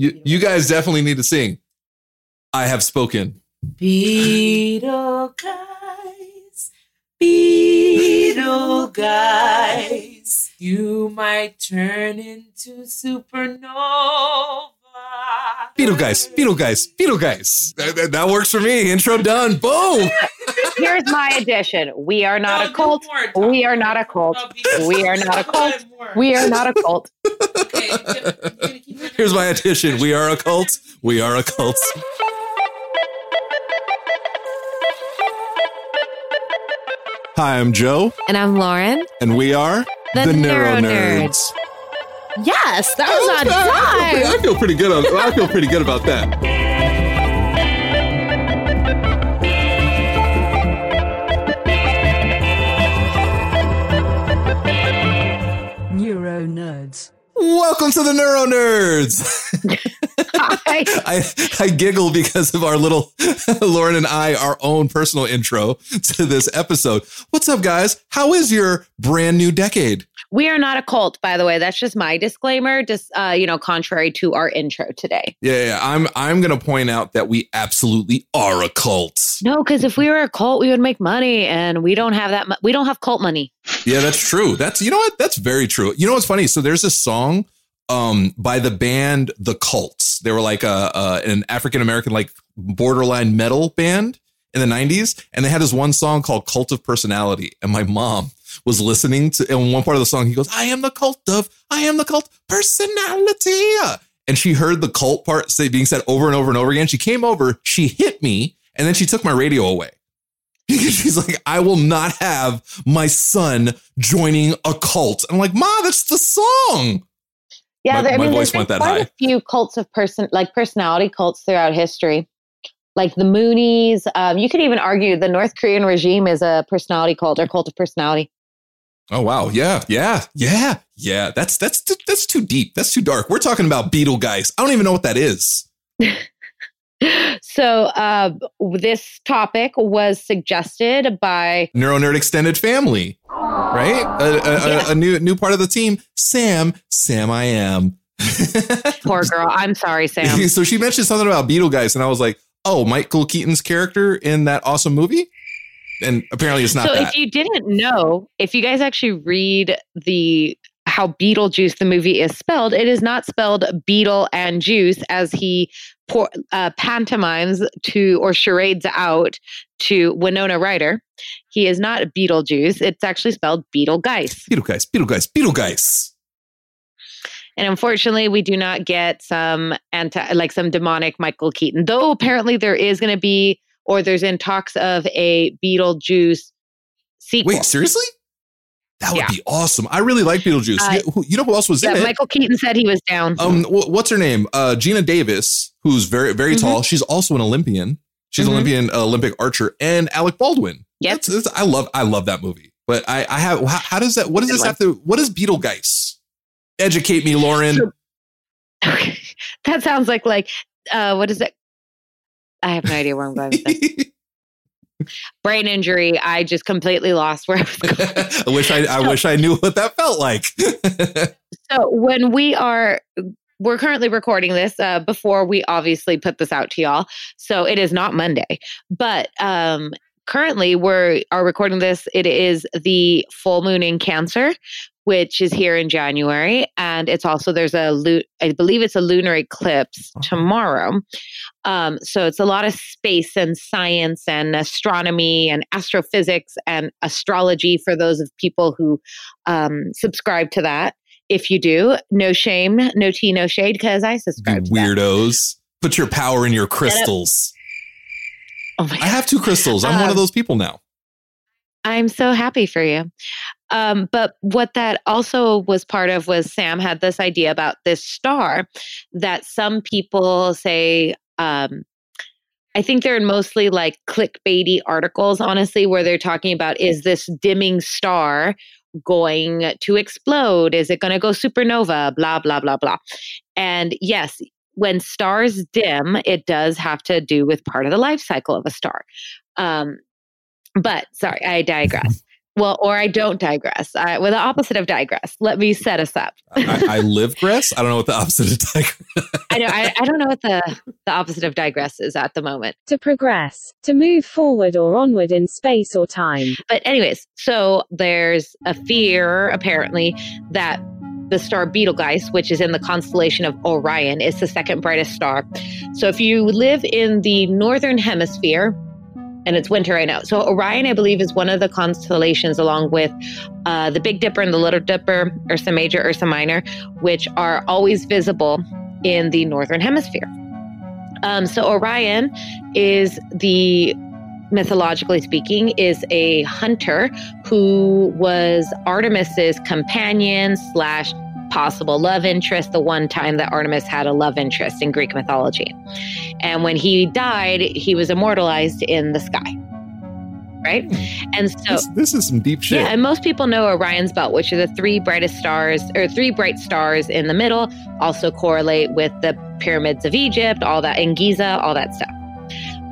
You, you guys definitely need to sing. I have spoken. Betelgeuse, Beetle guys, you might turn into supernova. Betelgeuse, Beetle guys, Betelgeuse. That, that- that works for me. Intro done. Boom. Here's my addition. We are not No, a cult. more, We are not a cult. No, We are not a cult. We are not a cult. Okay, you gotta keep it- Here's my addition. We are a cult. We are a cult. Hi, I'm Joe, And I'm Lauren. and we are The Neuro Neuro Nerds. Yes, that was on I feel, time. I feel pretty good. On, I feel pretty good about that. Neuro Nerds. Welcome to the Neuro Nerds. Hi. I, I giggle because of our little Lauren and I, our own personal intro to this episode. What's up, guys? How is your brand new decade? We are not a cult, by the way. That's just my disclaimer. Just uh, you know, contrary to our intro today. Yeah, yeah, yeah. I'm I'm gonna point out that we absolutely are a cult. No, because if we were a cult, we would make money, and we don't have that. Mu- we don't have cult money. Yeah, that's true. That's you know what? That's very true. You know what's funny? So there's a song um by the band The Cults. They were like a, a an African American like borderline metal band in the 90s and they had this one song called Cult of Personality and my mom was listening to in one part of the song he goes I am the cult of I am the cult personality and she heard the cult part say being said over and over and over again she came over she hit me and then she took my radio away she's like, I will not have my son joining a cult. I'm like, Ma, that's the song. Yeah, My- there, I my mean, voice went that high. a few cults of person, like personality cults throughout history, like the Moonies. Um, you could even argue the North Korean regime is a personality cult or cult of personality. Oh wow, yeah, yeah, yeah, yeah. That's that's that's too deep. That's too dark. We're talking about Betelgeuse. I don't even know what that is. So uh, this topic was suggested by Neuro Nerd Extended Family, right? A, a, Yeah. a, a new new part of the team. Sam, Sam, I am. poor girl. I'm sorry, Sam. so she mentioned something about Betelgeuse, and I was like, oh, Michael Keaton's character in that awesome movie. And apparently, it's not so that. if you didn't know, if you guys actually read the how Beetlejuice the movie is spelled, it is not spelled Beetle and Juice as he por- uh, pantomimes to or charades out to Winona Ryder. He is not Beetlejuice. It's actually spelled Betelgeuse. Betelgeuse, Betelgeuse, Betelgeuse. And unfortunately, we do not get some anti like some demonic Michael Keaton. Though apparently there is going to be or there's in talks of a Beetlejuice sequel. Wait, seriously? That would Yeah. be awesome. I really like Beetlejuice. Uh, you, know who else was yeah, in it? Michael Keaton said he was down. um, what's her name? Uh, Geena Davis, who's very, very Mhm. tall. She's also an Olympian. She's an Mhm. Olympian, uh, Olympic archer, and Alec Baldwin. That's- I love, I love that movie. But I, I have. How, how does that? What does Good this have to? What is Betelgeuse? Educate me, Lauren. Okay. That sounds like like uh what is it? I have no idea where I'm going with. Brain injury. I just completely lost where I was going. I wish I, I wish I knew what that felt like. So when we are we're currently recording this uh, before we obviously put this out to y'all. So it is not Monday, but um, currently we're are recording this. It is the full moon in Cancer, which is here in January, and it's also there's a lu- I believe it's a lunar eclipse tomorrow. Um, so it's a lot of space and science and astronomy and astrophysics and astrology for those of people who um, subscribe to that. If you do, no shame, no tea, no shade, because I you subscribe. that. weirdos. Put your power in your crystals. Oh my I have two crystals. I'm one of Um, those people now. I'm so happy for you. Um, but what that also was part of was Sam had this idea about this star that some people say. Um, I think they're mostly like clickbaity articles, honestly, where they're talking about is this dimming star going to explode? Is it going to go supernova? Blah, blah, blah, blah. And yes, when stars dim, it does have to do with part of the life cycle of a star. Um, but sorry, I digress. Well, or I don't digress. I, well, the opposite of digress. Let me set us up. I, I live grass. I don't know what the opposite of tiger. I know. I, I don't know what the the opposite of digress is at the moment. To progress, to move forward or onward in space or time. But anyways, so there's a fear apparently that the star Betelgeuse, which is in the constellation of Orion, is the second brightest star. So if you live in the northern hemisphere, and it's winter right now. So Orion, I believe, is one of the constellations along with uh, the Big Dipper and the Little Dipper, Ursa Major, Ursa Minor, which are always visible in the northern hemisphere. Um, so Orion is the mythologically speaking, is a hunter who was Artemis's companion slash possible love interest. The one time that Artemis had a love interest in Greek mythology, and when he died, he was immortalized in the sky. Right, and so This, this is some deep shit. yeah, and most people know Orion's belt, which are the three brightest stars or three bright stars in the middle, also correlate with the pyramids of Egypt, all that in Giza, all that stuff.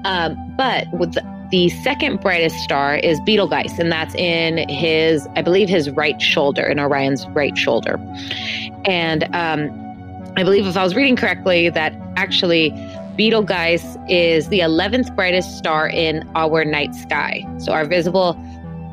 Um, but with the, the second brightest star is Betelgeuse, and that's in his, I believe, his right shoulder, in Orion's right shoulder. And um, I believe, if I was reading correctly, that actually Betelgeuse is the 11th brightest star in our night sky. So our visible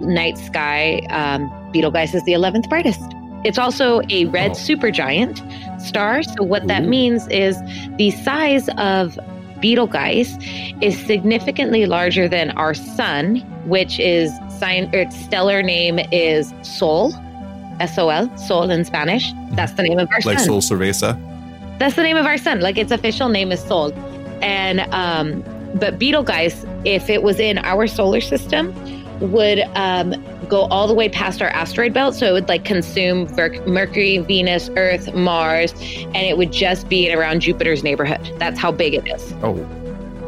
night sky, um, Betelgeuse is the 11th brightest. It's also a red Oh. supergiant star. So what that Ooh. means is the size of Betelgeuse is significantly larger than our sun, which is sign its stellar name is Sol, S O L, Sol in Spanish. That's the name of our Sun. like sun. Sol Cerveza. That's the name of our sun. Like its official name is Sol. And um, but Betelgeuse, if it was in our solar system, would um, go all the way past our asteroid belt. So it would like consume Mercury, Venus, Earth, Mars, and it would just be around Jupiter's neighborhood. That's how big it is. Oh,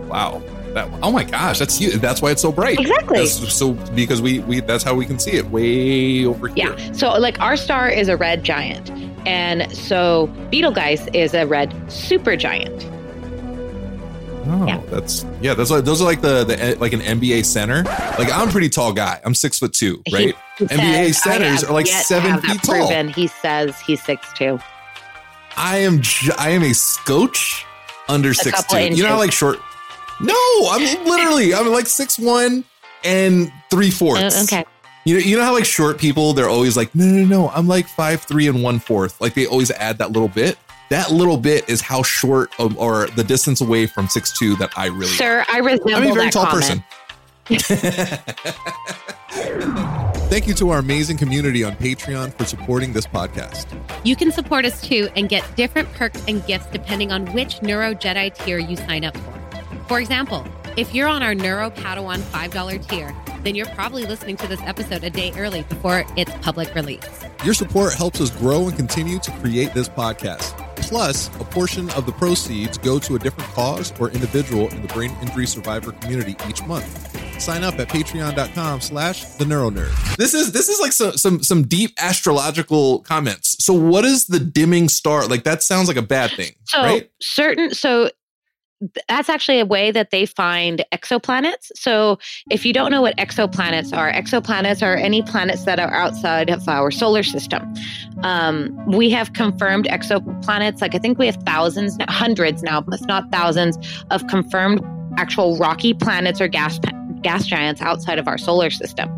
wow. That, oh my gosh, that's you. That's why it's so bright. Exactly. That's so because we we that's how we can see it way over here. Yeah. So like our star is a red giant. And so Betelgeuse is a red supergiant. Oh, Yeah. that's yeah. Those are those are like the the like an NBA center. Like I'm a pretty tall guy. I'm six foot two, right? he NBA says- centers are like seven feet tall. proven. He says he's six two. I am I am a scotch under six couple two. You know how like short? No, I'm literally I'm like six one and three fourths. Uh, okay. You know, you know how like short people, they're always like, no, no, no, I'm like five three and one fourth. Like they always add that little bit. That little bit is how short of, or the distance away from six two that I really. Sir, I resemble. I'm a very tall comment. person. Thank you to our amazing community on Patreon for supporting this podcast. You can support us too and get different perks and gifts depending on which Neuro Jedi tier you sign up for. For example, if you're on our Neuro Padawan $5 tier, then you're probably listening to this episode a day early before its public release. Your support helps us grow and continue to create this podcast. Plus, a portion of the proceeds go to a different cause or individual in the brain injury survivor community each month. Sign up at patreon.com slash the neuronerd. This is this is like some some some deep astrological comments. So what is the dimming star? Like that sounds like a bad thing, So right? certain so th- that's actually a way that they find exoplanets. So if you don't know what exoplanets are, exoplanets are any planets that are outside of our solar system. Um, we have confirmed exoplanets. Like I think we have thousands, hundreds now, if not thousands, of confirmed actual rocky planets or gas gas giants outside of our solar system.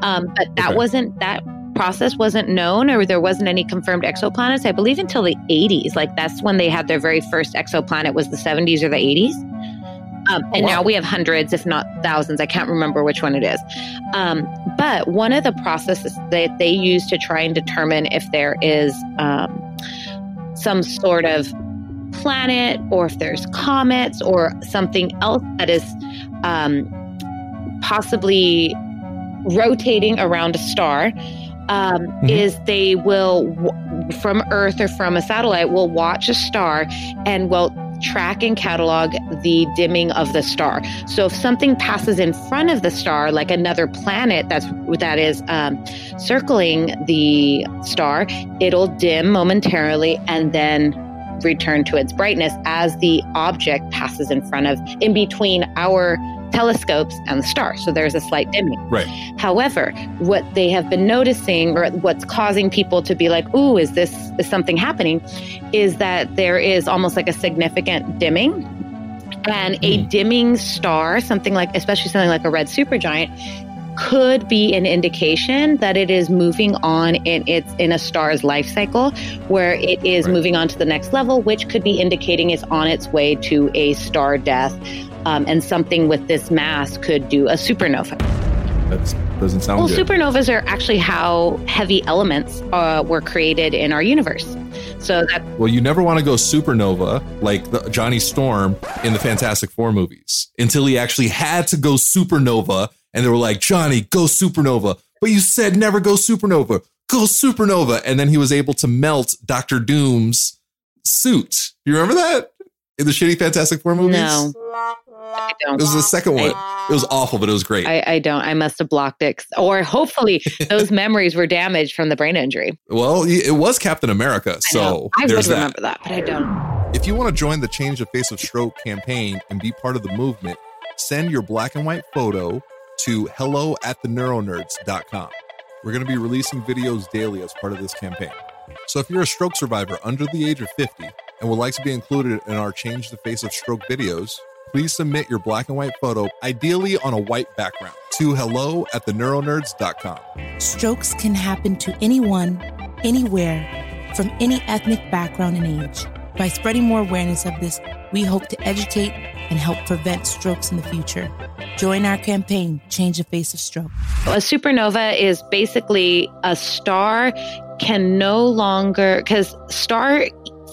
Um, but that Okay. wasn't that process wasn't known or there wasn't any confirmed exoplanets i believe until the 80s like that's when they had their very first exoplanet was the 70s or the 80s um, and now we have hundreds if not thousands i can't remember which one it is. Um, but one of the processes that they use to try and determine if there is um, some sort of planet or if there's comets or something else that is um, possibly rotating around a star um, is they will from earth or from a satellite will watch a star and will track and catalog the dimming of the star. So if something passes in front of the star like another planet that's that is um, circling the star it'll dim momentarily and then return to its brightness as the object passes in front of in between our telescopes and the stars. so there's a slight dimming Right. However, what they have been noticing, or what's causing people to be like, "Ooh, is this is something happening?" is that there is almost like a significant dimming, and a hmm. dimming star, something like, especially something like a red supergiant, could be an indication that it is moving on in its in a star's life cycle, where it is moving on to the next level, which could be indicating it's on its way to a star death. Um, and something with this mass could do a supernova. That doesn't sound Well, good. supernovas are actually how heavy elements uh, were created in our universe. So that Well, you never want to go supernova like the, Johnny Storm in the Fantastic Four movies until he actually had to go supernova. And they were like, Johnny, go supernova. But you said never go supernova. Go supernova. And then he was able to melt Doctor Doom's suit. You remember that? In the shitty Fantastic Four movies? no, I don't. It was the second one. It was awful, but it was great. I, I don't. I must have blocked it, or hopefully those memories were damaged from the brain injury. well, it was Captain America. I. So I would there's that. remember that, but I don't. If you want to join the Change the Face of Stroke campaign and be part of the movement, send your black and white photo to hello at the neuronerds.com. We're going to be releasing videos daily as part of this campaign. So if you're a stroke survivor under the age of 50 and would like to be included in our Change the Face of Stroke videos, please submit your black and white photo, ideally on a white background, to hello at the neuronerds.com. Strokes can happen to anyone, anywhere, from any ethnic background and age. By spreading more awareness of this, we hope to educate and help prevent strokes in the future. Join our campaign, Change the Face of Stroke. A supernova is basically a star can no longer because star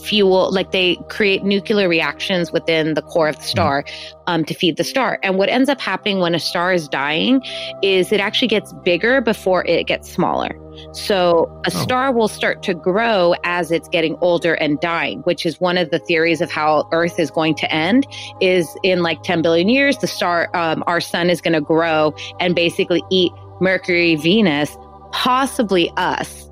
fuel like they create nuclear reactions within the core of the star um, to feed the star. And what ends up happening when a star is dying is it actually gets bigger before it gets smaller. So a star will start to grow as it's getting older and dying which is one of the theories of how earth is going to end is in like 10 billion years the star um, our sun is going to grow and basically eat mercury venus possibly us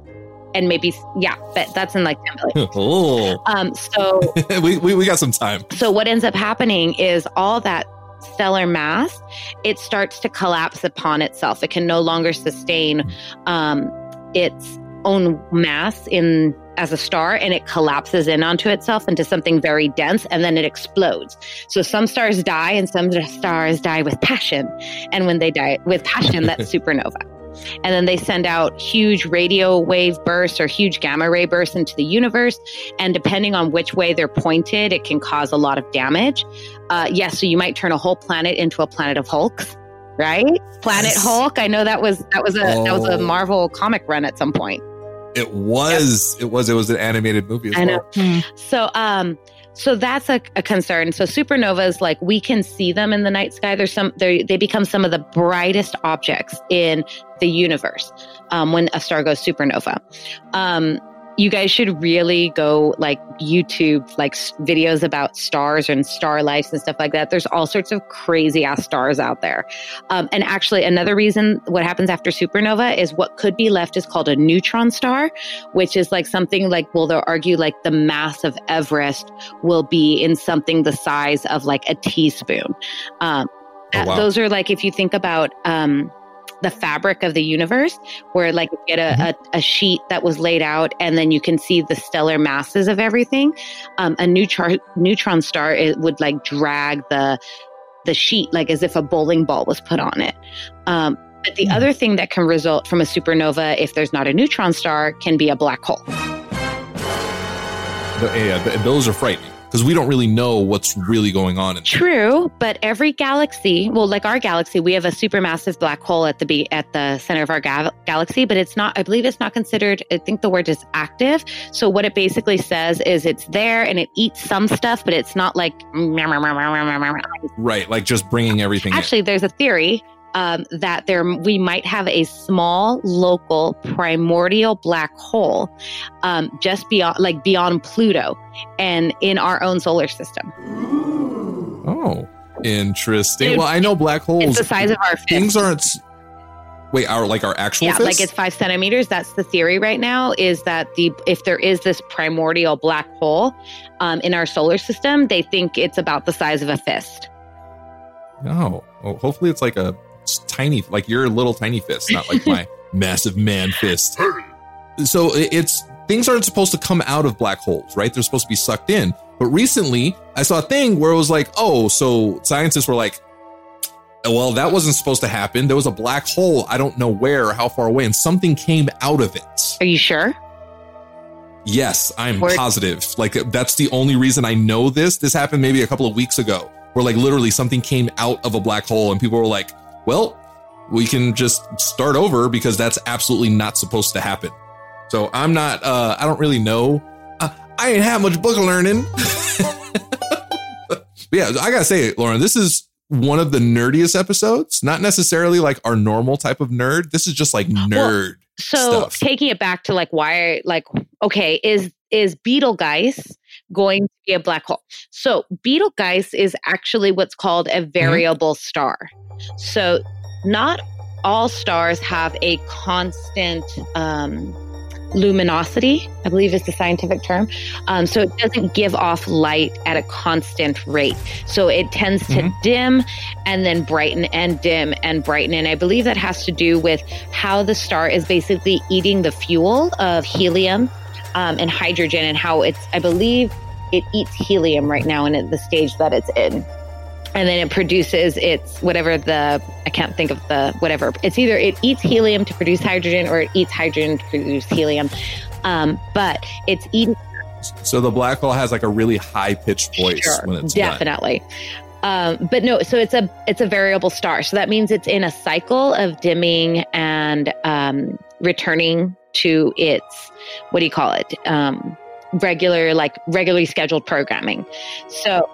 and maybe yeah but that's in like 10 billion. Oh, um so we, we, we got some time. so what ends up happening is all that stellar mass it starts to collapse upon itself. It can no longer sustain um, its own mass in as a star and it collapses in onto itself into something very dense and then it explodes. So some stars die and some stars die with passion. And when they die with passion that's supernova and then they send out huge radio wave bursts or huge gamma ray bursts into the universe. And depending on which way they're pointed, it can cause a lot of damage. Uh, yes, so you might turn a whole planet into a planet of Hulks, right? Planet Yes. Hulk. I know that was that was a that was a Oh. Marvel comic run at some point. It was, it was, it was an animated movie as I well. know. So, um, so that's a, a concern. So supernovas, like we can see them in the night sky. There's some, they they become some of the brightest objects in the universe um, when a star goes supernova. Um, you guys should really go like YouTube, like videos about stars and star life and stuff like that. There's all sorts of crazy ass stars out there. Um, and actually, another reason what happens after supernova is what could be left is called a neutron star, which is like something like, well, they'll argue like the mass of Everest will be in something the size of like a teaspoon. Um, Oh, wow. Those are like, if you think about, um, the fabric of the universe, where like you get a, a, a sheet that was laid out, and then you can see the stellar masses of everything. Um, a neutron neutron star it would like drag the the sheet like as if a bowling ball was put on it. Um, but the other thing that can result from a supernova, if there's not a neutron star, can be a black hole. But, yeah, th- those are frightening because we don't really know what's really going on. In True, but every galaxy, well, like our galaxy, we have a supermassive black hole at the be- at the center of our gal- galaxy, but it's not. I believe it's not considered. I think the word is active. So what it basically says is it's there and it eats some stuff, but it's not like. right, like just bringing everything. in. Actually, there's a theory um, that there we might have a small local primordial black hole um, just beyond, like beyond Pluto, and in our own solar system. Oh, interesting. Dude, well, I know black holes. It's the size of our fist. things aren't. Wait, our like our actual yeah fist? like it's five centimeters that's the theory right now is that the if there is this primordial black hole um, in our solar system they think it's about the size of a fist No. Well, hopefully it's like a tiny, like your little tiny fist, not like my massive man fist. So it's things aren't supposed to come out of black holes, right? They're supposed to be sucked in. But recently, I saw a thing where it was like, oh, so scientists were like, well, that wasn't supposed to happen. There was a black hole. I don't know where how far away, and something came out of it. are you sure Yes, I'm Where- positive. Like that's the only reason I know this. This happened maybe a couple of weeks ago, where like literally something came out of a black hole, and people were like, "Well, we can just start over because that's absolutely not supposed to happen." So I'm not. uh I don't really know. Uh, I ain't had much book learning. but yeah, I gotta say, Lauren, this is one of the nerdiest episodes. Not necessarily like our normal type of nerd. This is just like nerd. so stuff. taking it back to like why like okay is is betelgeuse going to be a black hole so betelgeuse is actually what's called a variable star so not all stars have a constant um, luminosity i believe is the scientific term. Um, so it doesn't give off light at a constant rate. So it tends to dim and then brighten and dim and brighten. And i believe that has to do with how the star is basically eating the fuel of helium um, and hydrogen and how it's i believe it eats helium right now and at the stage that it's in and then it produces its whatever the i can't think of the whatever it's either it eats helium to produce hydrogen or it eats hydrogen to produce helium um, but it's eating So the black hole has like a really high pitched voice Sure, when it's definitely. Um, but no, so it's a it's a variable star. So that means it's in a cycle of dimming and um, returning to its what do you call it? Um, regular like regularly scheduled programming. So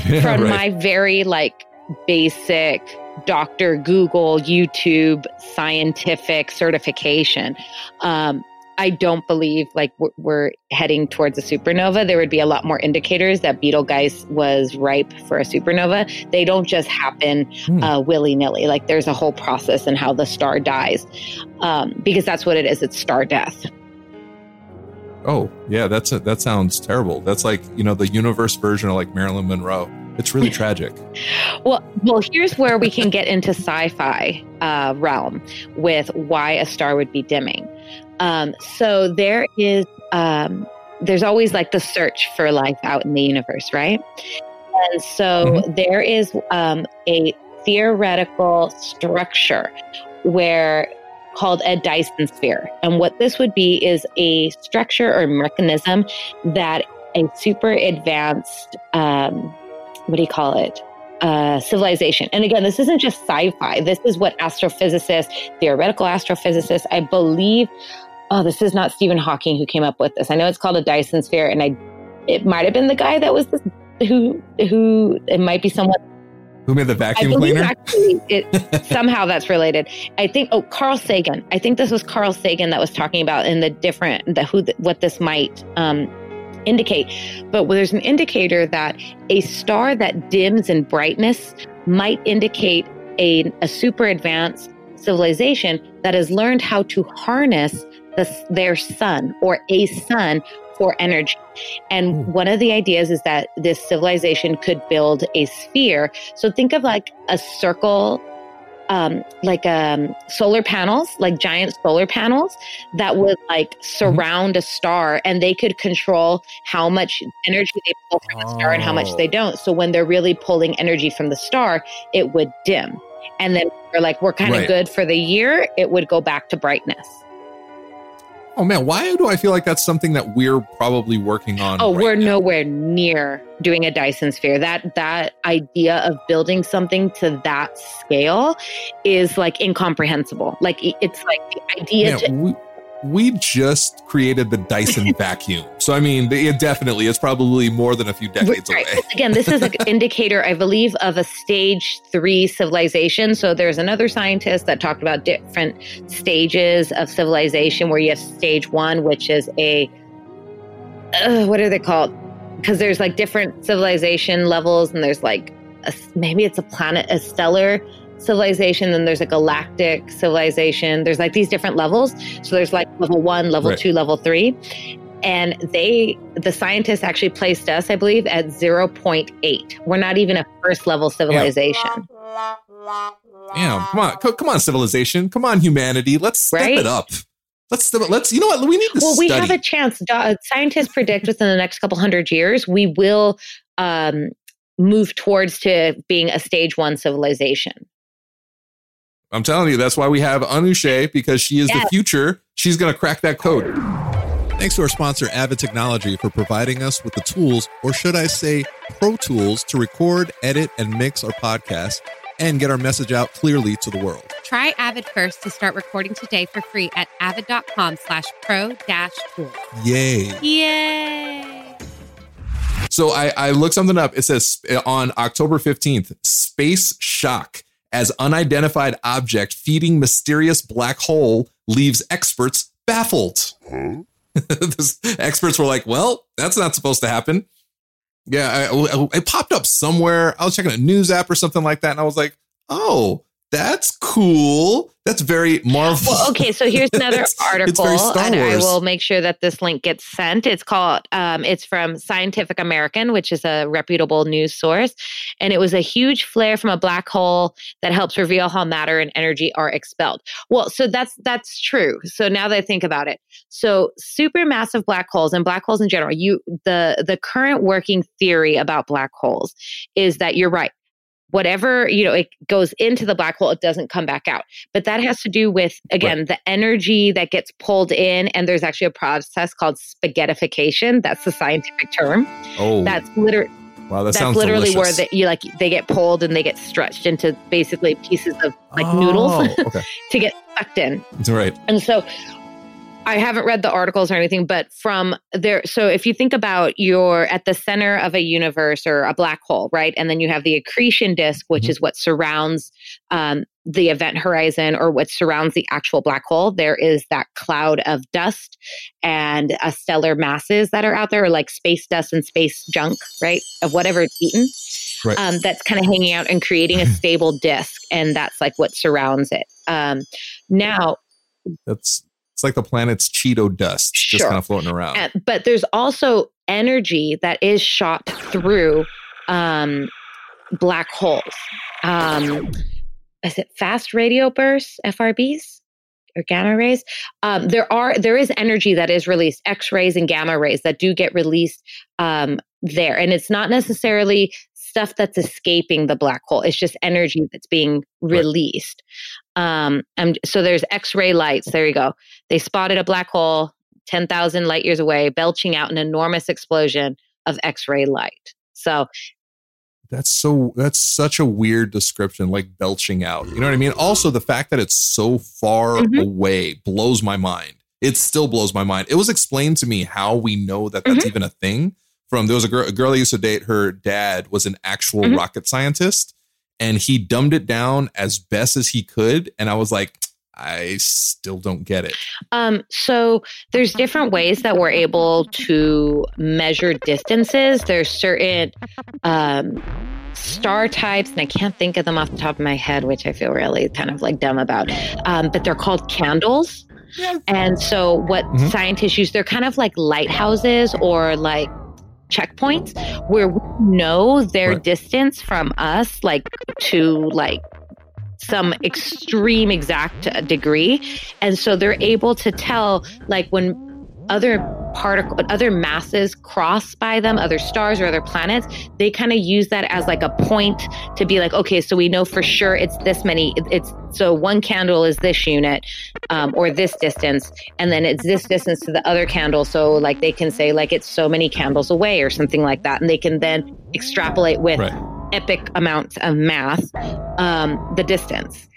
from Right. my very like basic Dr. Google, YouTube, scientific certification, um, I don't believe like we're, we're heading towards a supernova. There would be a lot more indicators that Betelgeuse was ripe for a supernova. They don't just happen Hmm. uh, willy nilly. Like there's a whole process in how the star dies, um, because that's what it is. It's star death. Oh, yeah, that's a, that sounds terrible. That's like, you know, the universe version of like Marilyn Monroe. It's really tragic. Well, well, here's where we can get into sci-fi uh, realm with why a star would be dimming. Um, so there is, um, there's always like the search for life out in the universe, right? And so there is um, a theoretical structure where called a Dyson sphere, and what this would be is a structure or mechanism that a super advanced um, what do you call it? Uh, civilization. And again, this isn't just sci-fi. This is what astrophysicists, theoretical astrophysicists, I believe. Oh, this is not Stephen Hawking who came up with this. I know it's called a Dyson sphere, and I, it might have been the guy that was this, who who it might be someone. Who made the vacuum cleaner? actually it somehow that's related. I think oh Carl Sagan. I think this was Carl Sagan that was talking about in the different the who the, what this might um, indicate. But there's an indicator that a star that dims in brightness might indicate a, a super advanced civilization that has learned how to harness the, their sun or a sun for energy. And one of the ideas is that this civilization could build a sphere. So think of like a circle, um, like um, solar panels, like giant solar panels that would like surround a star and they could control how much energy they pull from the star and how much they Oh. don't. So when they're really pulling energy from the star, it would dim. And then we're like, we're kind of Right. good for the year, it would go back to brightness. Oh man, why do I feel like that's something that we're probably working on? Oh, right we're now? nowhere near doing a Dyson sphere. That that idea of building something to that scale is like incomprehensible. Like it's like the idea Yeah, to we, we just created the Dyson vacuum. So I mean, it definitely it's probably more than a few decades Right. away. Again, this is an indicator, I believe, of a stage three civilization. So there's another scientist that talked about different stages of civilization where you have stage one, which is a, uh, what are they called? Because there's like different civilization levels, and there's like, a, maybe it's a planet, a stellar civilization, then there's a galactic civilization. There's like these different levels. So there's like level one, level Right. two, level three and they the scientists actually placed us i believe at 0.8 we're not even a first level civilization Damn, come on, come on, civilization, come on, humanity. Let's step Right? it up. Let's step it. Let's. You know what? We need to well we study. have a chance scientists predict within the next couple hundred years we will um, move towards to being a stage one civilization I'm telling you, that's why we have Anushe because she is the future. She's gonna crack that code. Thanks to our sponsor, Avid Technology, for providing us with the tools, or should I say, pro tools, to record, edit, and mix our podcast and get our message out clearly to the world. Try Avid first to start recording today for free at avid.com slash pro dash tools. Yay. Yay! So I, I looked something up. It says uh, on October 15th, space shock as unidentified object feeding mysterious black hole leaves experts baffled. This- experts were like, well, that's not supposed to happen. Yeah, I- I- it popped up somewhere. I was checking a news app or something like that, and I was like, oh, that's cool. That's very Marvel. Well, okay, so here's another It's- it's article, Star and I will make sure that this link gets sent. It's called, um, it's from Scientific American, which is a reputable news source, and it was a huge flare from a black hole that helps reveal how matter and energy are expelled. Well, so that's that's true. So now that I think about it, so supermassive black holes and black holes in general, you the the current working theory about black holes is that you're right whatever you know it goes into the black hole it doesn't come back out. But that has to do with again the energy that gets pulled in and there's actually a process called spaghettification. That's the scientific term. Oh, that's literally wow, that that's literally delicious. where the, you like they get pulled and they get stretched into basically pieces of like noodles Oh, okay, to get sucked in. That's right. and so I haven't read the articles or anything, but from there, so if you think about you're at the center of a universe or a black hole, right? And then you have the accretion disk, which Mhm. is what surrounds um, the event horizon or what surrounds the actual black hole. There is that cloud of dust and uh, stellar masses that are out there, or like space dust and space junk, right? Of whatever it's eaten. Right. Um, that's kind of hanging out and creating a stable disk. And that's like what surrounds it. Um, now, That's it's like the planet's Cheeto dust, just kind of floating around. Uh, but there's also energy that is shot through um, black holes. Um, is it fast radio bursts, FRBs? Or gamma rays. Um, there are there is energy that is released, X rays and gamma rays that do get released um, there, and it's not necessarily stuff that's escaping the black hole. It's just energy that's being released. Um, and so there's X ray lights. There you go. They spotted a black hole 10,000 light years away, belching out an enormous explosion of X ray light. So, That's so that's such a weird description, like belching out. You know what I mean? Also, the fact that it's so far Mhm. away blows my mind. It still blows my mind. It was explained to me how we know that that's even a thing. From there was a girl, a girl I used to date. Her dad was an actual Mhm. rocket scientist, and he dumbed it down as best as he could. And I was like, I still don't get it. Um, so there's different ways that we're able to measure distances. There's certain um, star types, and I can't think of them off the top of my head, which I feel really kind of like dumb about. Um, but they're called candles. Yes. And so what Mhm. scientists use, they're kind of like lighthouses or like checkpoints where we know their Right. distance from us, like to like some extreme exact degree and so they're able to tell like when other particle other masses cross by them other stars or other planets they kind of use that as like a point to be like okay so we know for sure it's this many it's so one candle is this unit um, or this distance and then it's this distance to the other candle so like they can say like it's so many candles away or something like that and they can then extrapolate with Right. epic amounts of math um, the distance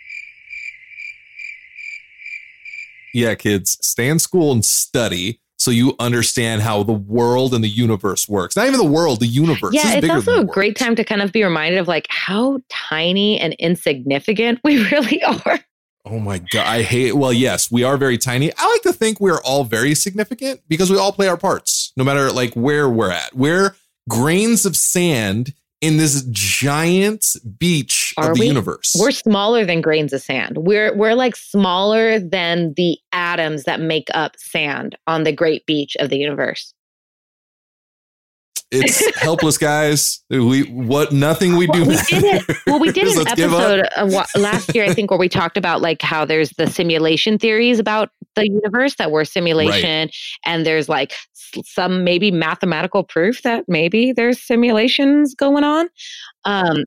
Yeah, kids, stay in school and study so you understand how the world and the universe works. Not even the world, the universe. Yeah it's also a great time to kind of be reminded of like how tiny and insignificant we really are Oh my god, I hate. Well, yes, we are very tiny. I like to think we're all very significant because we all play our parts, no matter like where we're at. We're grains of sand in this giant beach Are of the we? universe. we're smaller than grains of sand we're we're like smaller than the atoms that make up sand on the great beach of the universe it's helpless, guys. We what nothing we do. we did it. Well, we did an Let's give up. episode a wha- last year, I think, where we talked about like how there's the simulation theories about the universe that we're simulation, and there's like some maybe mathematical proof that maybe there's simulations going on. Um,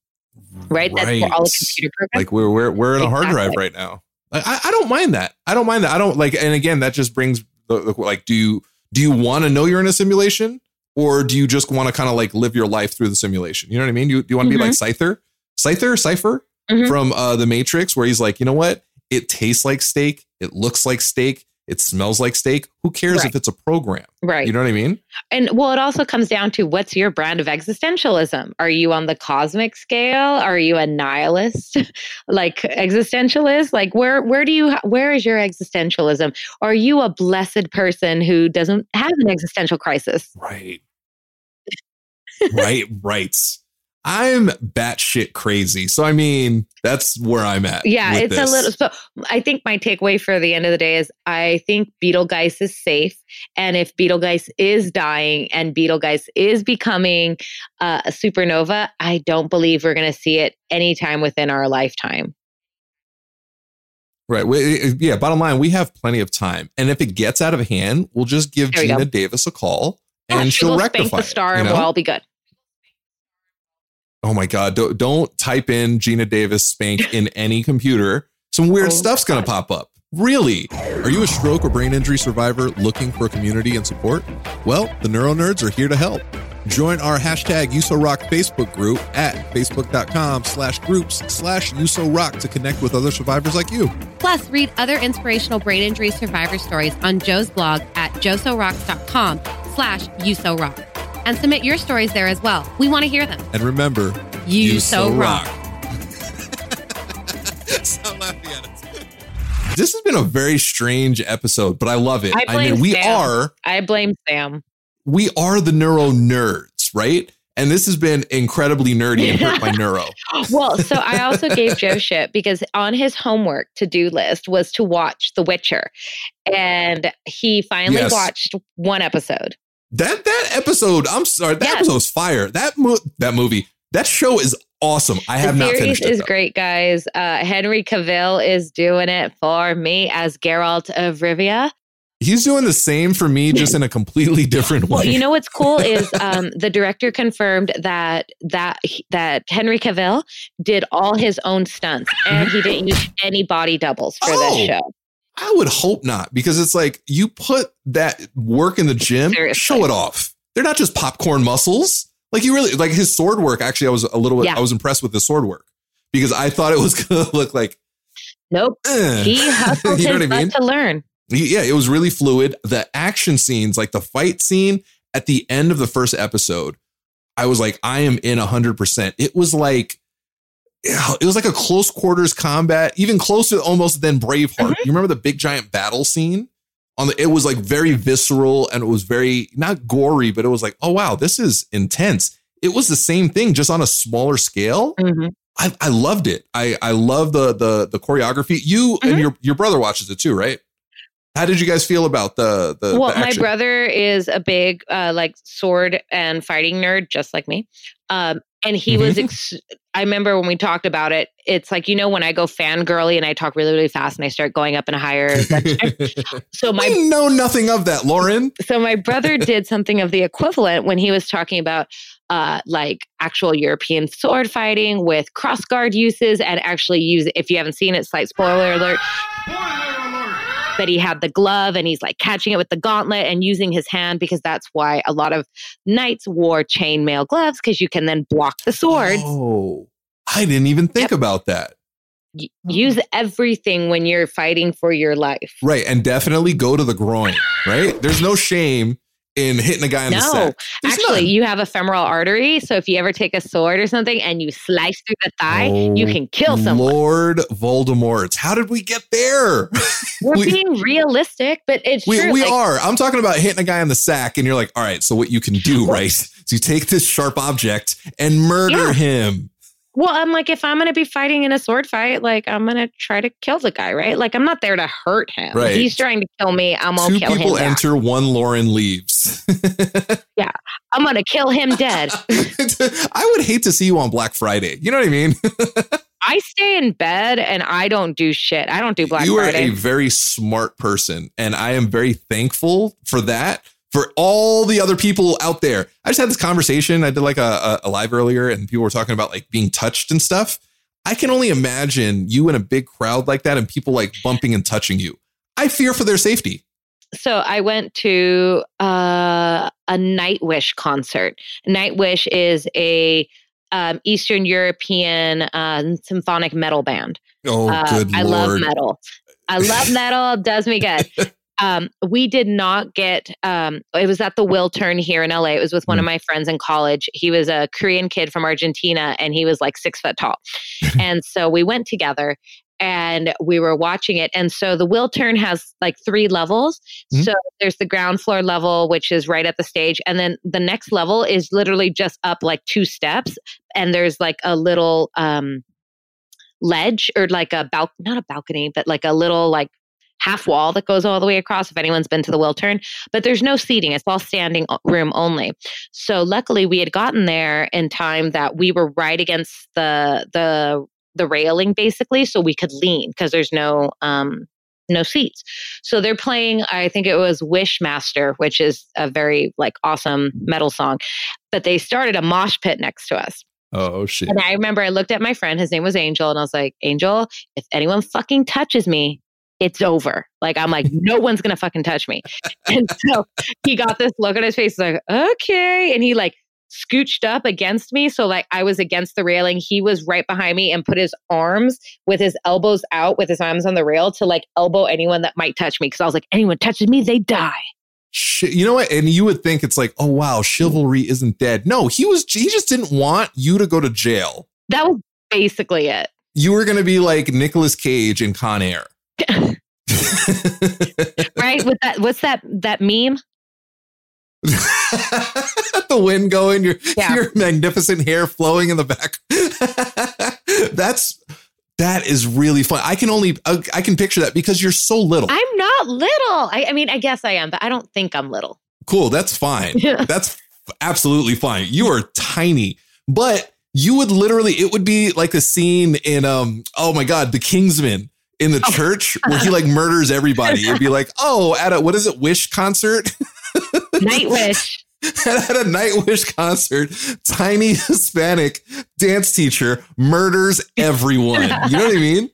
right? That's for all a computer program. like we're we're we're in a hard drive right now. I, I- I don't mind that. I don't mind that. I don't like. And again, that just brings like, do you do you want to know you're in a simulation, or do you just want to kind of like live your life through the simulation? You know what I mean? You do you want to be like Scyther, Scyther, Cypher Mhm. from uh, the Matrix, where he's like, you know what? It tastes like steak. It looks like steak. It smells like steak. Who cares Right. if it's a program? Right. You know what I mean? And well, it also comes down to what's your brand of existentialism? Are you on the cosmic scale? Are you a nihilist, like existentialist? Like where where do you where is your existentialism? Are you a blessed person who doesn't have an existential crisis? Right. Right, right. I'm batshit crazy. So I mean, that's where I'm at. Yeah, it's this. a little. So I think my takeaway for the end of the day is I think Betelgeuse is safe, and if Betelgeuse is dying and Betelgeuse is becoming uh, a supernova, I don't believe we're going to see it anytime within our lifetime. Right. We, yeah. Bottom line, we have plenty of time, and if it gets out of hand, we'll just give There Geena. Davis a call, Yeah, and she she'll will rectify spank the it, star, you and we'll all be good. Oh my God! Don't, don't type in Geena Davis spank in any computer. Some weird Oh, stuff's gonna pop up. Really? Are you a stroke or brain injury survivor looking for community and support? Well, the Neuro Nerds are here to help. Join our hashtag USORock Facebook group at facebook.com slash groups slash USORock to connect with other survivors like you. Plus, read other inspirational brain injury survivor stories on Joe's blog at josorocks.com slash usorock. And submit your stories there as well. We want to hear them. And remember, You so rock. Stop laughing. This has been a very strange episode, but I love it. I I, mean, we Sam. are I blame Sam. we are the neuro nerds, right? And this has been incredibly nerdy and hurt my neuro. Well, so I also gave Joe shit because on his homework to do list was to watch The Witcher, and he finally Yes. watched one episode. That that episode, I'm sorry, that Yes. episode was fire. That mo- that movie, that show is awesome. I have the not finished it. is though. great, guys. Uh, Henry Cavill is doing it for me as Geralt of Rivia. He's doing the same for me, just in a completely different way. Well, you know what's cool is um, the director confirmed that that that Henry Cavill did all his own stunts and he didn't use any body doubles for Oh. this show. I would hope not, because it's like you put that work in the gym, Seriously. show it off. They're not just popcorn muscles. Like you really like his sword work. Actually, I was a little bit. Yeah. I was impressed with the sword work because I thought it was gonna look like. Nope, eh. he hustled you know his what I mean? to learn. Yeah, it was really fluid. The action scenes, like the fight scene at the end of the first episode, I was like, I am in 100%. It was like it was like a close quarters combat, even closer almost than Braveheart. Mm-hmm. You remember the big giant battle scene? On the, it was like very visceral and it was very not gory, but it was like, oh wow, this is intense. It was the same thing, just on a smaller scale. Mhm. I, I loved it. I I love the the the choreography. You Mm-hmm. and your your brother watches it too, right? How did you guys feel about the the? well, the my brother is a big uh, like sword and fighting nerd, just like me. Um, and he was. Mm-hmm. Ex- I remember when we talked about it. It's like you know when I go fangirly and I talk really really fast and I start going up in a higher. so my I know nothing of that, Lauren. so my brother did something of the equivalent when he was talking about uh, like actual European sword fighting with cross guard uses and actually use. If you haven't seen it, slight spoiler alert. But he had the glove and he's like catching it with the gauntlet and using his hand because that's why a lot of knights wore chainmail gloves because you can then block the swords. Oh, I didn't even think about that. Y- use oh. everything when you're fighting for your life. Right, and definitely go to the groin. Right, there's no shame in hitting a guy in the No, sack. There's actually, none. you have a femoral artery. So if you ever take a sword or something and you slice through the thigh, you Oh, can kill someone. Lord Voldemort, how did we get there? We're we- being realistic, but it's We, true. we like, are. I'm talking about hitting a guy in the sack, and you're like, all right, so what you can do, right? So you take this sharp object and murder Yeah. him. Well, I'm like, if I'm going to be fighting in a sword fight, like I'm going to try to kill the guy, right? Like I'm not there to hurt him. Right. He's trying to kill me. I'm going Two to kill people him. back. enter, one Lauren leaves. Yeah. I'm going to kill him dead. I would hate to see you on Black Friday. You know what I mean? I stay in bed and I don't do shit. I don't do Black you Friday. You are a very smart person, and I am very thankful for that. For all the other people out there, I just had this conversation. I did like a, a, live earlier, and people were talking about like being touched and stuff. I can only imagine you in a big crowd like that, and people like bumping and touching you. I fear for their safety. so I went to uh, a Nightwish concert. Nightwish is a um, Eastern European uh, symphonic metal band. Oh, Uh, good I love metal. I love metal. It does me good. Um, we did not get. Um, it was at the Wiltern here in LA. It was with one Mm. of my friends in college. He was a Korean kid from Argentina, and he was like six foot tall. and so we went together, and we were watching it. And so the Wiltern has like three levels. Mhm. So there's the ground floor level, which is right at the stage, and then the next level is literally just up like two steps, and there's like a little. Um, ledge or like a bal- not a balcony but like a little like half wall that goes all the way across if anyone's been to the Wiltern but there's no seating. It's all standing room only. So luckily we had gotten there in time that we were right against the the the railing basically so we could lean because there's no um no seats. So they're playing i think it was wishmaster which is a very like awesome metal song but they started a mosh pit next to us. Oh shit! and I remember I looked at my friend, his name was Angel, and I was like, Angel, if anyone fucking touches me, it's over. Like, I'm like, no one's gonna fucking touch me. And so he got this look on his face, like, okay. And he like scooched up against me. So like I was against the railing. He was right behind me and put his arms with his elbows out, with his arms on the rail to like elbow anyone that might touch me. Cause I was like, anyone touches me, they die. Shit, you know what? And you would think it's like, oh wow, chivalry isn't dead. No, he was. He just didn't want you to go to jail. That was basically it. You were to be like Nicolas Cage in Con Air. Right? With that what's that that meme? the wind going, your Yeah. your magnificent hair flowing in the back. That's that is really fun. I can only I I can picture that because you're so little. I'm not little. I, I mean, I guess I am, but I don't think I'm little. cool, that's fine. That's absolutely fine. You are tiny, but you would literally it would be like a scene in um oh my god, The Kingsman in the oh. church where he like murders everybody. It'd be like, "Oh, at a what is it? Wish concert?" Nightwish. at a Nightwish concert, tiny Hispanic dance teacher murders everyone. You know what I mean?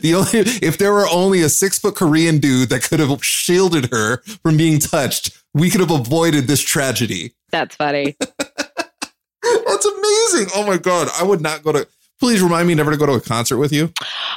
the only if there were only a six foot Korean dude that could have shielded her from being touched, we could have avoided this tragedy. That's funny. That's amazing. Oh my god, I would not go to please remind me never to go to a concert with you?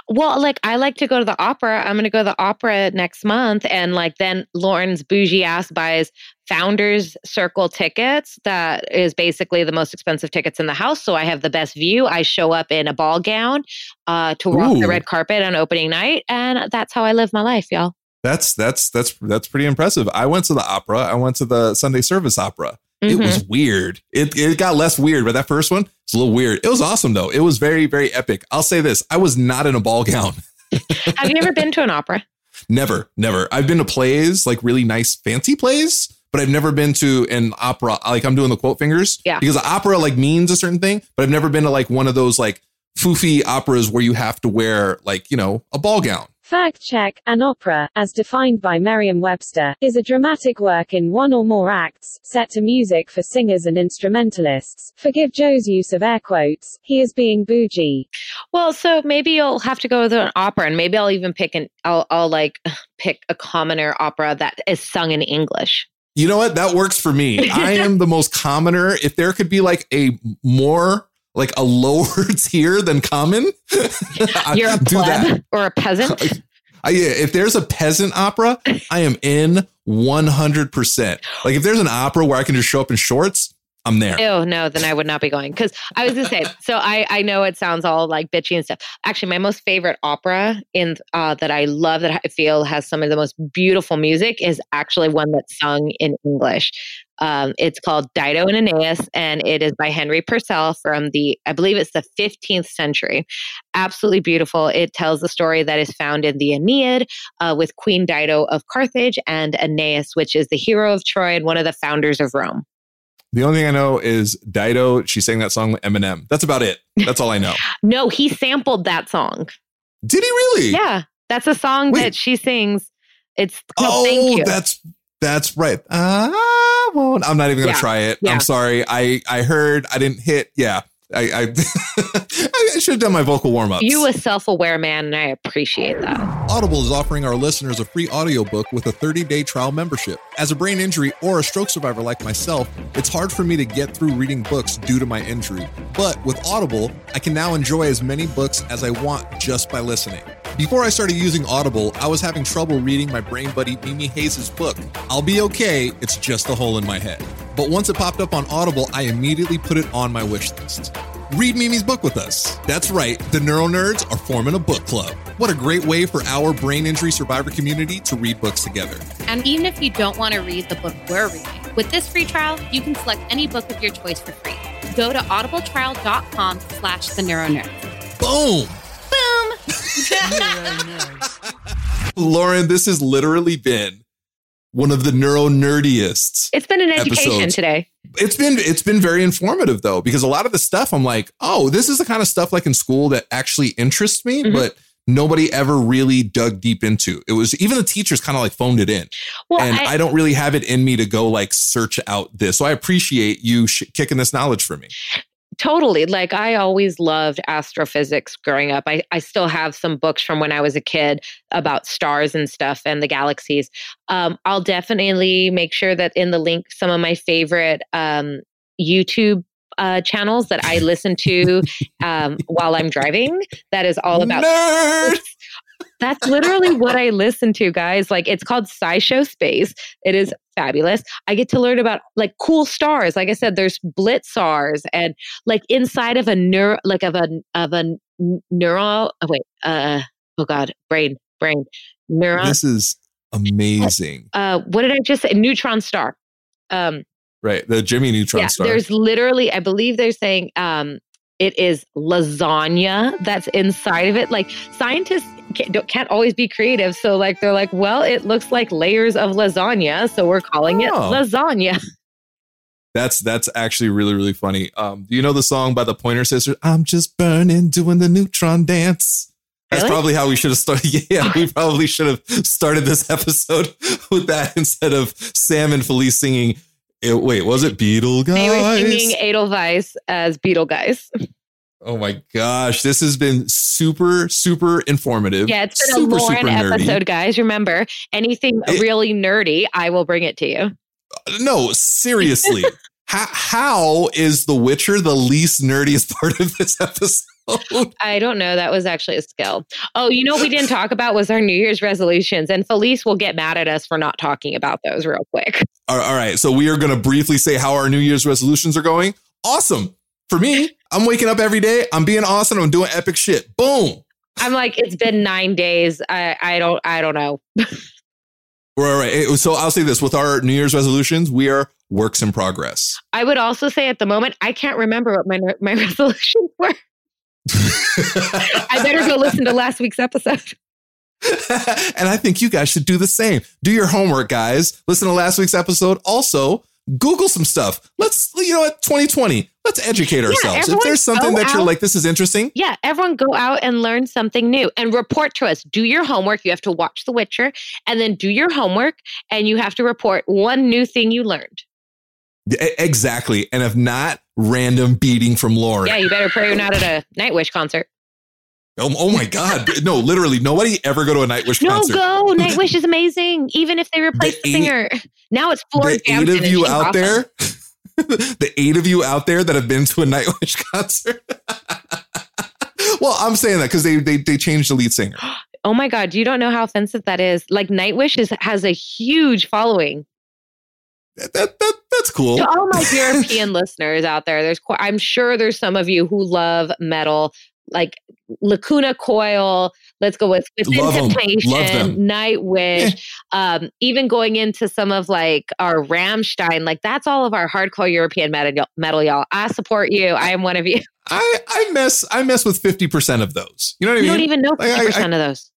Well, like I like to go to the opera. I'm going to go to the opera next month. And like then Lauren's bougie ass buys Founders Circle tickets. That is basically the most expensive tickets in the house. So I have the best view. I show up in a ball gown uh, to walk the red carpet on opening night. And that's how I live my life, y'all. That's that's that's that's pretty impressive. I went to the opera. I went to the Sunday service opera. It Mhm. was weird. It it got less weird, but that first one it's a little weird. It was awesome though. It was very very epic. I'll say this: I was not in a ball gown. have you ever been to an opera? Never, never. I've been to plays, like really nice, fancy plays, but I've never been to an opera. Like I'm doing the quote fingers, Yeah. because the opera like means a certain thing, but I've never been to like one of those like foofy operas where you have to wear like you know a ball gown. Fact check An opera, as defined by Merriam Webster, is a dramatic work in one or more acts, set to music for singers and instrumentalists. Forgive Joe's use of air quotes, he is being bougie. Well, so maybe you'll have to go to an opera and maybe I'll even pick an, I'll, I'll like pick a commoner opera that is sung in English. You know what? That works for me. I am the most commoner. If there could be like a more like a lower tier than common, You're a do that. pleb or a peasant. I, yeah, if there's a peasant opera, I am in 100%. Like if there's an opera where I can just show up in shorts, I'm there. Oh no, then I would not be going. Because I was gonna say, so I I know it sounds all like bitchy and stuff. Actually, my most favorite opera in uh, that I love that I feel has some of the most beautiful music is actually one that's sung in English. Um, it's called Dido and Aeneas, and it is by Henry Purcell from the I believe it's the 15th century. Absolutely beautiful. It tells the story that is found in the Aeneid uh, with Queen Dido of Carthage and Aeneas, which is the hero of Troy and one of the founders of Rome. The only thing I know is Dido, she sang that song with Eminem. That's about it. That's all I know. No, he sampled that song. Did he really? Yeah, that's a song Wait. that she sings. It's called Oh, Thank You. that's that's right. I won't. I'm not even gonna Yeah. try it. Yeah. I'm sorry. I I heard. I didn't hit. Yeah. I I, I should have done my vocal warm ups. you a self-aware man, and I appreciate that. Audible is offering our listeners a free audiobook with a 30-day trial membership. As a brain injury or a stroke survivor like myself, it's hard for me to get through reading books due to my injury. But with Audible, I can now enjoy as many books as I want just by listening. Before I started using Audible, I was having trouble reading my brain buddy Mimi Hayes' book. I'll be okay, it's just a hole in my head. But once it popped up on Audible, I immediately put it on my wish list. Read Mimi's book with us. That's right, the Neuro Nerds are forming a book club. What a great way for our brain injury survivor community to read books together. And even if you don't want to read the book we're reading, with this free trial, you can select any book of your choice for free. Go to audibletrial.com slash the neuronerd. Boom! Boom! Lauren, this has literally been one of the neuro nerdiest. It's been an education Episodes. today. It's been it's been very informative though, because a lot of the stuff I'm like, oh, this is the kind of stuff like in school that actually interests me, Mhm. but nobody ever really dug deep into. It was even the teachers kind of like phoned it in. Well, and I- I, don't really have it in me to go like search out this. So I appreciate you sh- kicking this knowledge for me. Totally. Like I always loved astrophysics growing up. I, I still have some books from when I was a kid about stars and stuff and the galaxies. Um, I'll definitely make sure that in the link some of my favorite um, YouTube uh, channels that I listen to um, while I'm driving. That is all about! That's literally what I listen to, guys. Like it's called SciShow Space. It is fabulous. I get to learn about like cool stars. Like I said, there's blitzars and like inside of a neuro, like of a of a neural. Oh wait, uh, oh god, brain, brain, neuron. This is amazing. Uh, what did I just say? Neutron star. Um, Right. The Jimmy Neutron yeah, star. there's literally, I believe they're saying um, it is lasagna that's inside of it. Like scientists can't, can't always be creative, so like they're like, well, it looks like layers of lasagna, so we're calling it Oh. lasagna. That's that's actually really really funny. Um, do you know the song by the Pointer Sisters? I'm just burning, doing the neutron dance. That's Really? probably how we should have started. Yeah, we probably should have started this episode with that instead of Sam and Felice singing. Eh, wait, was it Betelgeuse? They were singing? Edelweiss as Betelgeuse. Oh my gosh, this has been super super informative. Yeah, it's been super, a Lauren nerdy. episode, guys. Remember, anything It- really nerdy, I will bring it to you. No, seriously. how, how is The Witcher the least nerdiest part of this episode? I don't know. That was actually a skill. Oh, you know, what we didn't talk about was our New Year's resolutions, and Felice will get mad at us for not talking about those real quick. All right. So we are going to briefly say how our New Year's resolutions are going. Awesome. For me, I'm waking up every day. I'm being awesome. I'm doing epic shit. Boom. I'm like, it's been nine days. I, I don't, I don't know. Right, right. So I'll say this with our New Year's resolutions, we are works in progress. I would also say at the moment, I can't remember what my my resolutions were. I better go listen to last week's episode. and I think you guys should do the same. Do your homework, guys. Listen to last week's episode. Also, Google some stuff. Let's, you know what, 2020, let's educate ourselves. if there's something go that you're out- like, this is interesting, Yeah, everyone go out and learn something new and report to us. Do your homework. You have to watch The Witcher and then do your homework and you have to report one new thing you learned. Exactly. And if not, random beating from Lauren. Yeah, you better pray you're not at a Nightwish concert. Oh, oh my God. no, literally, nobody ever go to a Nightwish No, concert. No, go. Nightwish is amazing. Even if they replace the, eight- singer. Now it's Floyd the eight of you out awesome. there, the eight of you out there that have been to a Nightwish concert. well, I'm saying that because they, they they changed the lead singer. Oh my God, you don't know how offensive that is. Like Nightwish is has a huge following. That, that, that that's cool. To all my European listeners out there, there's I'm sure there's some of you who love metal, like Lacuna Coil. Let's go with Within Love. Temptation. Nightwish. um, even going into some of like our Rammstein, like that's all of our hardcore European metal, metal y'all. I support you. I am one of you. I I mess I mess with fifty percent of those. You know what I mean? You don't even know fifty percent of those.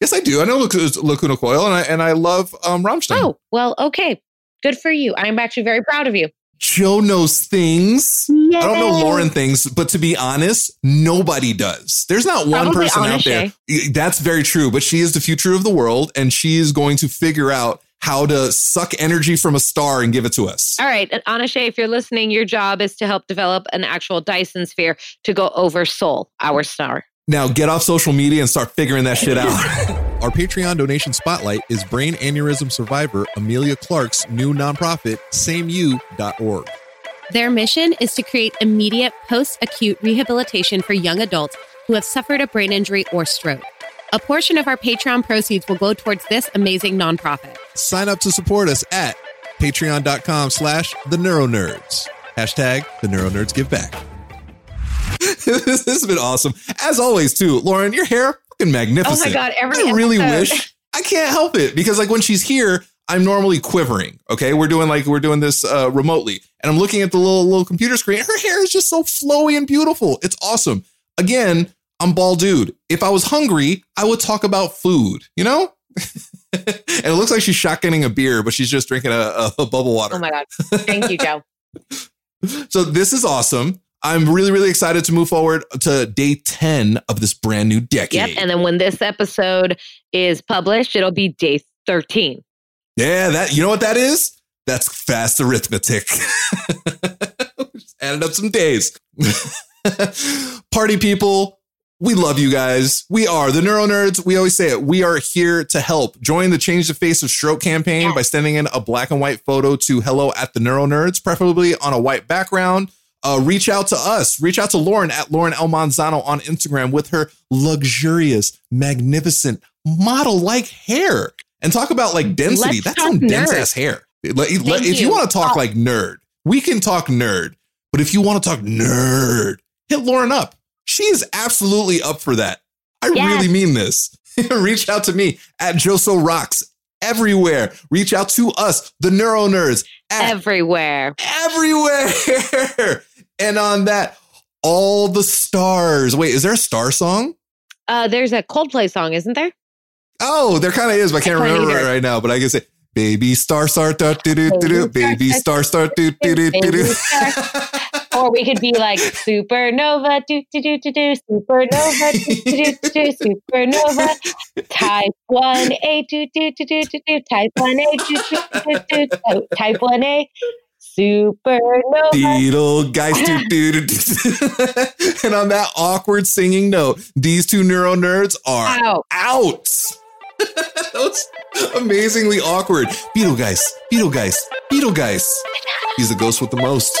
Yes, I do. I know Lacuna, Lacuna Coil, and I and I love um, Rammstein. Oh well, okay, good for you. I'm actually very proud of you. Joe knows things. I don't know Lauren things, but to be honest, nobody does. There's not one Probably person out there. Shay. That's very true, but she is the future of the world, and she is going to figure out how to suck energy from a star and give it to us. All right, and Anashe, if you're listening, your job is to help develop an actual Dyson sphere to go over Sol, our star. Now get off social media and start figuring that shit out. Our Patreon donation spotlight is brain aneurysm survivor Emilia Clarke's new nonprofit, sameyou.org. Their mission is to create immediate post acute rehabilitation for young adults who have suffered a brain injury or stroke. A portion of our Patreon proceeds will go towards this amazing nonprofit. Sign up to support us at patreon.com slash the neuronerds. Hashtag the neuronerds give back. this has been awesome. As always, too, Lauren, your hair fucking magnificent. Oh my God, every I really episode. wish I can't help it because like when she's here, I'm normally quivering. Okay, we're doing like we're doing this uh, remotely, and I'm looking at the little little computer screen. Her hair is just so flowy and beautiful. It's awesome. Again, I'm bald dude. If I was hungry, I would talk about food. You know. and it looks like she's shotgunning a beer, but she's just drinking a, a bubble water. Oh my God. Thank you, Joe. So this is awesome. I'm really, really excited to move forward to day 10 of this brand new decade. Yep. And then when this episode is published, it'll be day 13. yeah, that you know what that is? That's fast arithmetic. Just added up some days. Party people, we love you guys. We are the Neuro Nerds. We always say it. We are here to help. Join the Change the Face of Stroke campaign by sending in a black and white photo to hello at the Neuro Nerds, preferably on a white background. Uh, reach out to us. Reach out to Lauren at Lauren El Manzano on Instagram with her luxurious, magnificent, model like hair. And talk about like density. Let's That's some dense ass hair. Let- let- if you you. want to talk Oh. like nerd, we can talk nerd. But if you want to talk nerd, hit Lauren up. She is absolutely up for that. I Yes. really mean this. Reach out to me at Joso Rocks everywhere. Reach out to us, the Neuro Nerds, Everywhere. everywhere. and on that, all the stars. Wait, is there a star song? Uh, there's a Coldplay song, isn't there? Oh, there kind of is, but I can't I remember it right now. But I can say, "Baby star star da do do do do, baby star star do do do do do." Or we could be like supernova, do do do do do, supernova, do do do do supernova, type one A, do do do do do do, type one A, do do do do oh, type one A, supernova. Betelgeuse. do, do, do, do. and on that awkward singing note, these two neuro nerds are Out. out. that was amazingly awkward. Betelgeuse, Betelgeuse, Betelgeuse. He's the ghost with the most.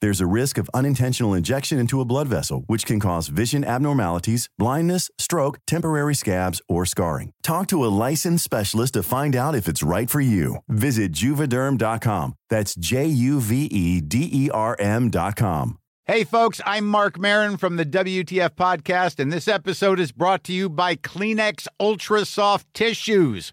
There's a risk of unintentional injection into a blood vessel, which can cause vision abnormalities, blindness, stroke, temporary scabs, or scarring. Talk to a licensed specialist to find out if it's right for you. Visit juvederm.com. That's J U V E D E R M.com. Hey, folks, I'm Marc Maron from the WTF Podcast, and this episode is brought to you by Kleenex Ultra Soft Tissues,